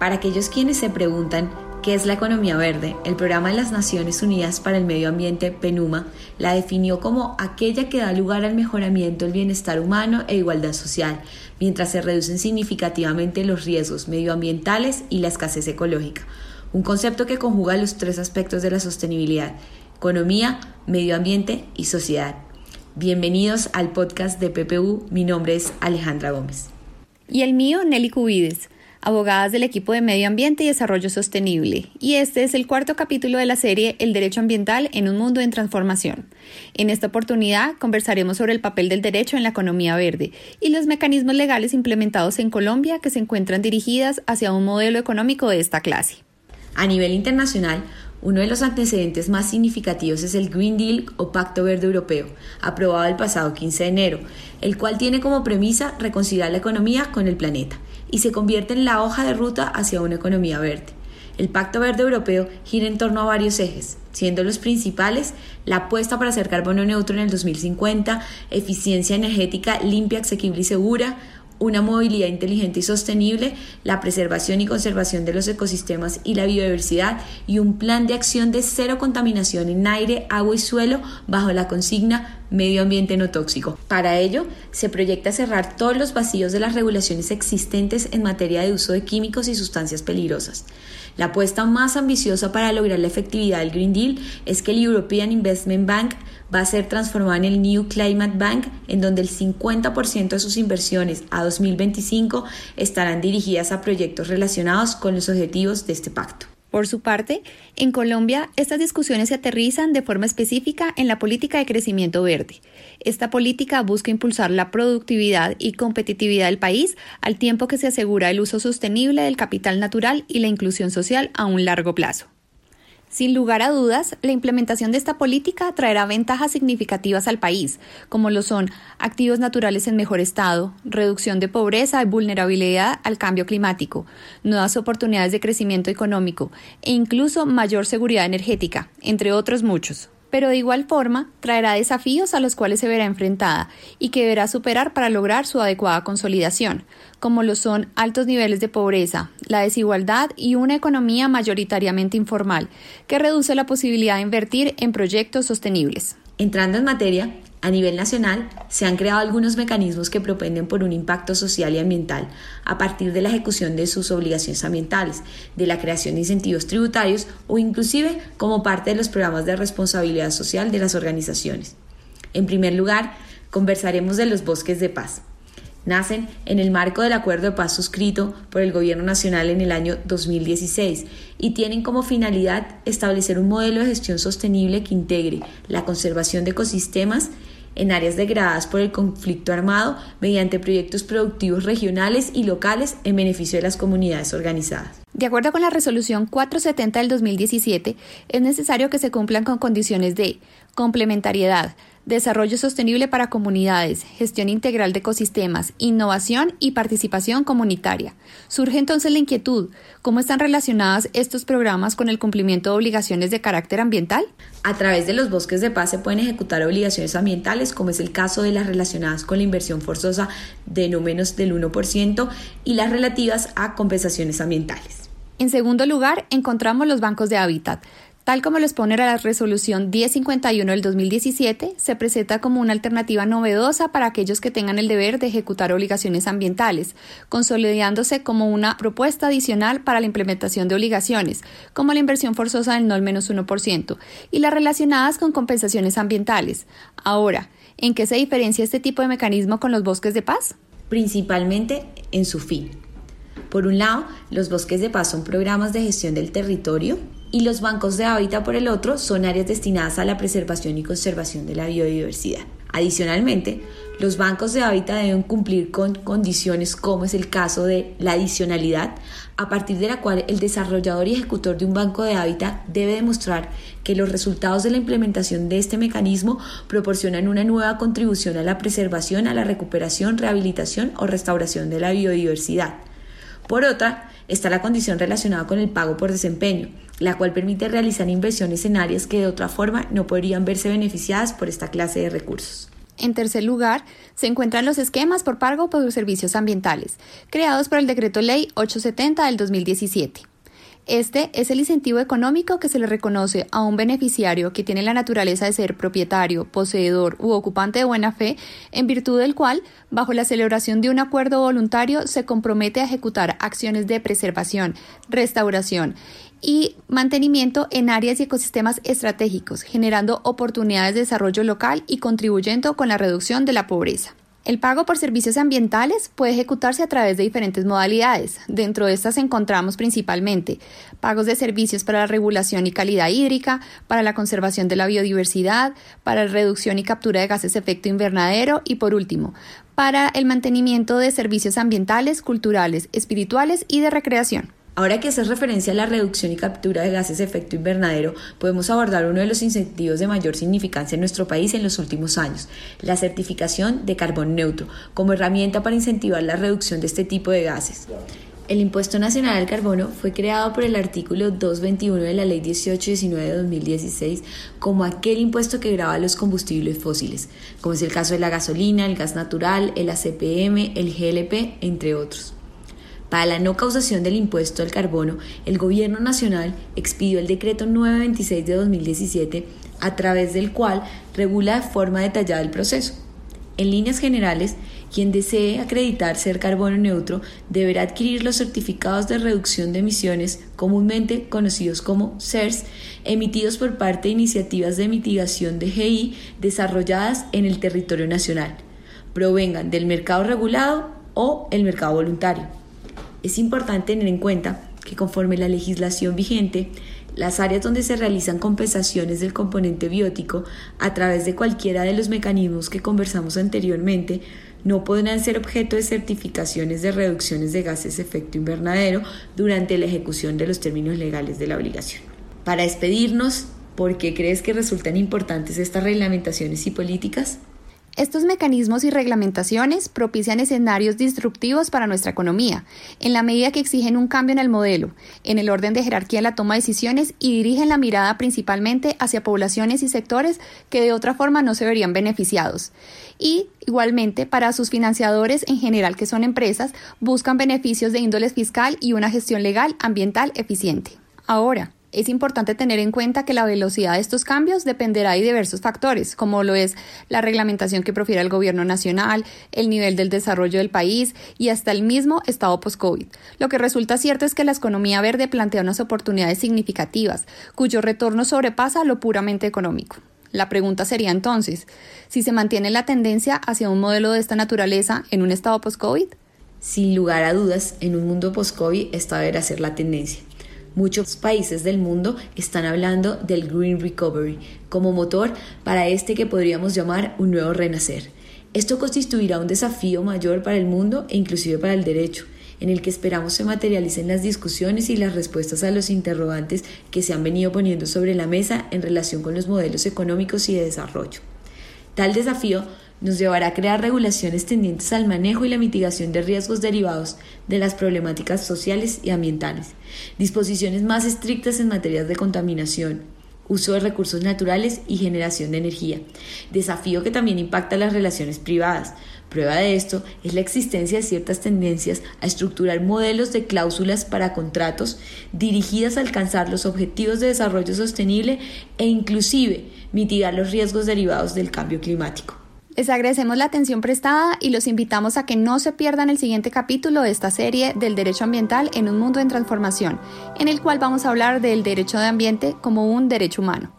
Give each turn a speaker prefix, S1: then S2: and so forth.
S1: Para aquellos quienes se preguntan qué es la economía verde, el Programa de las Naciones Unidas para el Medio Ambiente, PENUMA, la definió como aquella que da lugar al mejoramiento del bienestar humano e igualdad social, mientras se reducen significativamente los riesgos medioambientales y la escasez ecológica. Un concepto que conjuga los tres aspectos de la sostenibilidad, economía, medio ambiente y sociedad. Bienvenidos al podcast de PPU, mi nombre es Alejandra Gómez.
S2: Y el mío, Nelly Cubides abogadas del equipo de Medio Ambiente y Desarrollo Sostenible, y este es el cuarto capítulo de la serie El Derecho Ambiental en un Mundo en Transformación. En esta oportunidad conversaremos sobre el papel del derecho en la economía verde y los mecanismos legales implementados en Colombia que se encuentran dirigidas hacia un modelo económico de esta clase.
S1: A nivel internacional, uno de los antecedentes más significativos es el Green Deal o Pacto Verde Europeo, aprobado el pasado 15 de enero, el cual tiene como premisa reconciliar la economía con el planeta y se convierte en la hoja de ruta hacia una economía verde. El Pacto Verde Europeo gira en torno a varios ejes, siendo los principales la apuesta para hacer carbono neutro en el 2050, eficiencia energética limpia, asequible y segura, una movilidad inteligente y sostenible, la preservación y conservación de los ecosistemas y la biodiversidad y un plan de acción de cero contaminación en aire, agua y suelo bajo la consigna medio ambiente no tóxico. Para ello, se proyecta cerrar todos los vacíos de las regulaciones existentes en materia de uso de químicos y sustancias peligrosas. La apuesta más ambiciosa para lograr la efectividad del Green Deal es que el European Investment Bank va a ser transformado en el New Climate Bank, en donde el 50% de sus inversiones a 2025 estarán dirigidas a proyectos relacionados con los objetivos de este pacto.
S2: Por su parte, en Colombia, estas discusiones se aterrizan de forma específica en la política de crecimiento verde. Esta política busca impulsar la productividad y competitividad del país al tiempo que se asegura el uso sostenible del capital natural y la inclusión social a un largo plazo. Sin lugar a dudas, la implementación de esta política traerá ventajas significativas al país, como lo son activos naturales en mejor estado, reducción de pobreza y vulnerabilidad al cambio climático, nuevas oportunidades de crecimiento económico e incluso mayor seguridad energética, entre otros muchos. Pero de igual forma traerá desafíos a los cuales se verá enfrentada y que deberá superar para lograr su adecuada consolidación, como lo son altos niveles de pobreza, la desigualdad y una economía mayoritariamente informal, que reduce la posibilidad de invertir en proyectos sostenibles.
S1: Entrando en materia, a nivel nacional, se han creado algunos mecanismos que propenden por un impacto social y ambiental a partir de la ejecución de sus obligaciones ambientales, de la creación de incentivos tributarios o inclusive como parte de los programas de responsabilidad social de las organizaciones. En primer lugar, conversaremos de los bosques de paz. Nacen en el marco del acuerdo de paz suscrito por el Gobierno Nacional en el año 2016 y tienen como finalidad establecer un modelo de gestión sostenible que integre la conservación de ecosistemas en áreas degradadas por el conflicto armado mediante proyectos productivos regionales y locales en beneficio de las comunidades organizadas.
S2: De acuerdo con la resolución 470 del 2017, es necesario que se cumplan con condiciones de complementariedad, desarrollo sostenible para comunidades, gestión integral de ecosistemas, innovación y participación comunitaria. Surge entonces la inquietud, ¿cómo están relacionadas estos programas con el cumplimiento de obligaciones de carácter ambiental?
S1: A través de los bosques de paz se pueden ejecutar obligaciones ambientales, como es el caso de las relacionadas con la inversión forzosa de no menos del 1% y las relativas a compensaciones ambientales.
S2: En segundo lugar, encontramos los bancos de hábitat. Tal como lo expone la resolución 1051 del 2017, se presenta como una alternativa novedosa para aquellos que tengan el deber de ejecutar obligaciones ambientales, consolidándose como una propuesta adicional para la implementación de obligaciones, como la inversión forzosa del no al menos 1%, y las relacionadas con compensaciones ambientales. Ahora, ¿en qué se diferencia este tipo de mecanismo con los bosques de paz?
S1: Principalmente en su fin. Por un lado, los bosques de paz son programas de gestión del territorio y los bancos de hábitat por el otro son áreas destinadas a la preservación y conservación de la biodiversidad. Adicionalmente, los bancos de hábitat deben cumplir con condiciones como es el caso de la adicionalidad, a partir de la cual el desarrollador y ejecutor de un banco de hábitat debe demostrar que los resultados de la implementación de este mecanismo proporcionan una nueva contribución a la preservación, a la recuperación, rehabilitación o restauración de la biodiversidad. Por otra, está la condición relacionada con el pago por desempeño, la cual permite realizar inversiones en áreas que de otra forma no podrían verse beneficiadas por esta clase de recursos.
S2: En tercer lugar, se encuentran los esquemas por pago por servicios ambientales, creados por el Decreto Ley 870 del 2017. Este es el incentivo económico que se le reconoce a un beneficiario que tiene la naturaleza de ser propietario, poseedor u ocupante de buena fe, en virtud del cual, bajo la celebración de un acuerdo voluntario, se compromete a ejecutar acciones de preservación, restauración y mantenimiento en áreas y ecosistemas estratégicos, generando oportunidades de desarrollo local y contribuyendo con la reducción de la pobreza. El pago por servicios ambientales puede ejecutarse a través de diferentes modalidades. Dentro de estas encontramos principalmente pagos de servicios para la regulación y calidad hídrica, para la conservación de la biodiversidad, para la reducción y captura de gases de efecto invernadero y, por último, para el mantenimiento de servicios ambientales, culturales, espirituales y de recreación.
S1: Ahora que haces referencia a la reducción y captura de gases de efecto invernadero, podemos abordar uno de los incentivos de mayor significancia en nuestro país en los últimos años, la certificación de carbón neutro, como herramienta para incentivar la reducción de este tipo de gases. El Impuesto Nacional al Carbono fue creado por el artículo 221 de la Ley 1819 de 2016 como aquel impuesto que graba los combustibles fósiles, como es el caso de la gasolina, el gas natural, el ACPM, el GLP, entre otros. Para la no causación del impuesto al carbono, el Gobierno Nacional expidió el decreto 926 de 2017, a través del cual regula de forma detallada el proceso. En líneas generales, quien desee acreditar ser carbono neutro deberá adquirir los certificados de reducción de emisiones, comúnmente conocidos como CERS, emitidos por parte de iniciativas de mitigación de GI desarrolladas en el territorio nacional, provengan del mercado regulado o el mercado voluntario. Es importante tener en cuenta que conforme la legislación vigente, las áreas donde se realizan compensaciones del componente biótico a través de cualquiera de los mecanismos que conversamos anteriormente no podrán ser objeto de certificaciones de reducciones de gases de efecto invernadero durante la ejecución de los términos legales de la obligación. Para despedirnos, ¿por qué crees que resultan importantes estas reglamentaciones y políticas?
S2: Estos mecanismos y reglamentaciones propician escenarios disruptivos para nuestra economía, en la medida que exigen un cambio en el modelo, en el orden de jerarquía de la toma de decisiones y dirigen la mirada principalmente hacia poblaciones y sectores que de otra forma no se verían beneficiados. Y, igualmente, para sus financiadores en general, que son empresas, buscan beneficios de índole fiscal y una gestión legal ambiental eficiente. Ahora, es importante tener en cuenta que la velocidad de estos cambios dependerá de diversos factores, como lo es la reglamentación que profiera el gobierno nacional, el nivel del desarrollo del país y hasta el mismo estado post-COVID. Lo que resulta cierto es que la economía verde plantea unas oportunidades significativas, cuyo retorno sobrepasa lo puramente económico. La pregunta sería entonces, si se mantiene la tendencia hacia un modelo de esta naturaleza en un estado post-COVID?
S1: Sin lugar a dudas, en un mundo post-COVID esta deberá ser la tendencia. Muchos países del mundo están hablando del Green Recovery como motor para este que podríamos llamar un nuevo renacer. Esto constituirá un desafío mayor para el mundo e inclusive para el derecho, en el que esperamos se materialicen las discusiones y las respuestas a los interrogantes que se han venido poniendo sobre la mesa en relación con los modelos económicos y de desarrollo. Tal desafío nos llevará a crear regulaciones tendientes al manejo y la mitigación de riesgos derivados de las problemáticas sociales y ambientales, disposiciones más estrictas en materias de contaminación, uso de recursos naturales y generación de energía, desafío que también impacta las relaciones privadas. Prueba de esto es la existencia de ciertas tendencias a estructurar modelos de cláusulas para contratos dirigidas a alcanzar los objetivos de desarrollo sostenible e inclusive mitigar los riesgos derivados del cambio climático.
S2: Les agradecemos la atención prestada y los invitamos a que no se pierdan el siguiente capítulo de esta serie del derecho ambiental en un mundo en transformación, en el cual vamos a hablar del derecho de ambiente como un derecho humano.